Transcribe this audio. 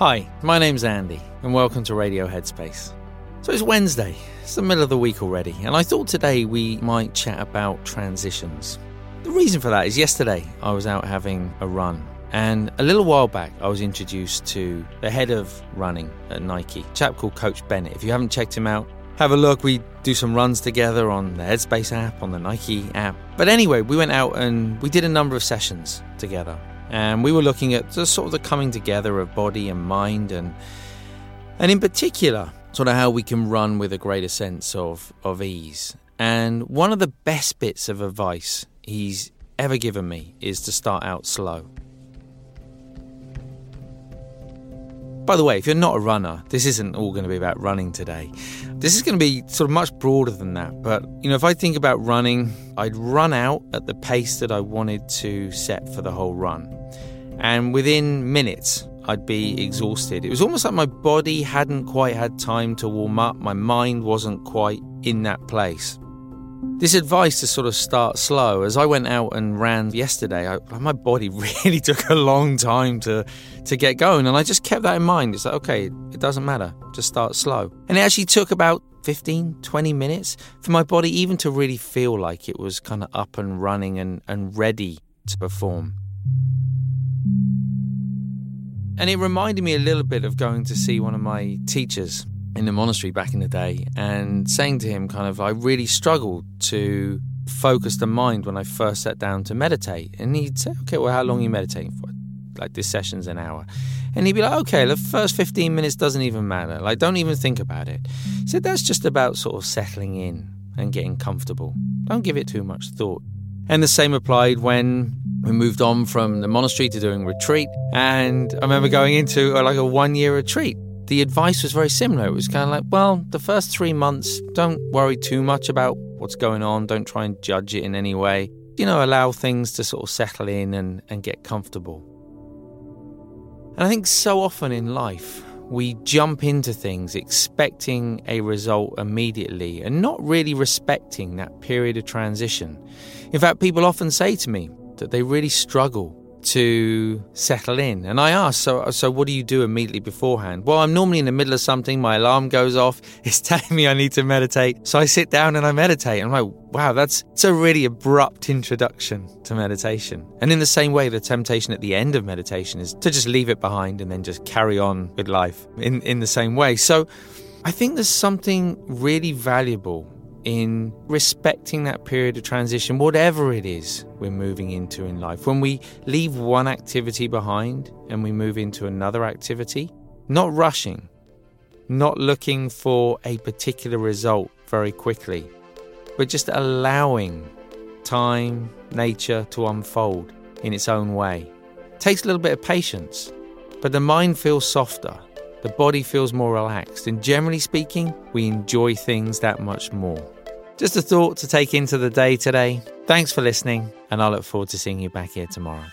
Hi, my name's Andy, and welcome to Radio Headspace. So it's Wednesday, it's the middle of the week already, and I thought today we might chat about transitions. The reason for that is yesterday I was out having a run, and a little while back I was introduced to the head of running at Nike, a chap called Coach Bennett. If you haven't checked him out, have a look. We do some runs together on the Headspace app, on the Nike app. But anyway, we went out and we did a number of sessions together. And we were looking at the sort of the coming together of body and mind and and in particular, sort of how we can run with a greater sense of, of ease. And one of the best bits of advice he's ever given me is to start out slow. By the way, if you're not a runner, this isn't all going to be about running today. This is going to be sort of much broader than that. But, you know, if I think about running, I'd run out at the pace that I wanted to set for the whole run. And within minutes, I'd be exhausted. It was almost like my body hadn't quite had time to warm up, my mind wasn't quite in that place. This advice to sort of start slow, as I went out and ran yesterday, I, my body really took a long time to, to get going. And I just kept that in mind. It's like, okay, it doesn't matter, just start slow. And it actually took about 15, 20 minutes for my body even to really feel like it was kind of up and running and, and ready to perform. And it reminded me a little bit of going to see one of my teachers in the monastery back in the day and saying to him, kind of, I really struggled to focus the mind when I first sat down to meditate. And he'd say, Okay, well, how long are you meditating for? Like, this session's an hour. And he'd be like, Okay, the first 15 minutes doesn't even matter. Like, don't even think about it. He said, That's just about sort of settling in and getting comfortable. Don't give it too much thought. And the same applied when we moved on from the monastery to doing retreat. And I remember going into uh, like a one year retreat. The advice was very similar. It was kind of like, well, the first three months, don't worry too much about what's going on. Don't try and judge it in any way. You know, allow things to sort of settle in and, and get comfortable. And I think so often in life, we jump into things expecting a result immediately and not really respecting that period of transition. In fact, people often say to me, that they really struggle to settle in. And I ask, so, so what do you do immediately beforehand? Well, I'm normally in the middle of something, my alarm goes off, it's telling me I need to meditate. So I sit down and I meditate. I'm like, wow, that's it's a really abrupt introduction to meditation. And in the same way, the temptation at the end of meditation is to just leave it behind and then just carry on with life in, in the same way. So I think there's something really valuable in respecting that period of transition, whatever it is we're moving into in life. When we leave one activity behind and we move into another activity, not rushing, not looking for a particular result very quickly, but just allowing time, nature to unfold in its own way. It takes a little bit of patience, but the mind feels softer the body feels more relaxed, and generally speaking, we enjoy things that much more. Just a thought to take into the day today. Thanks for listening, and I look forward to seeing you back here tomorrow.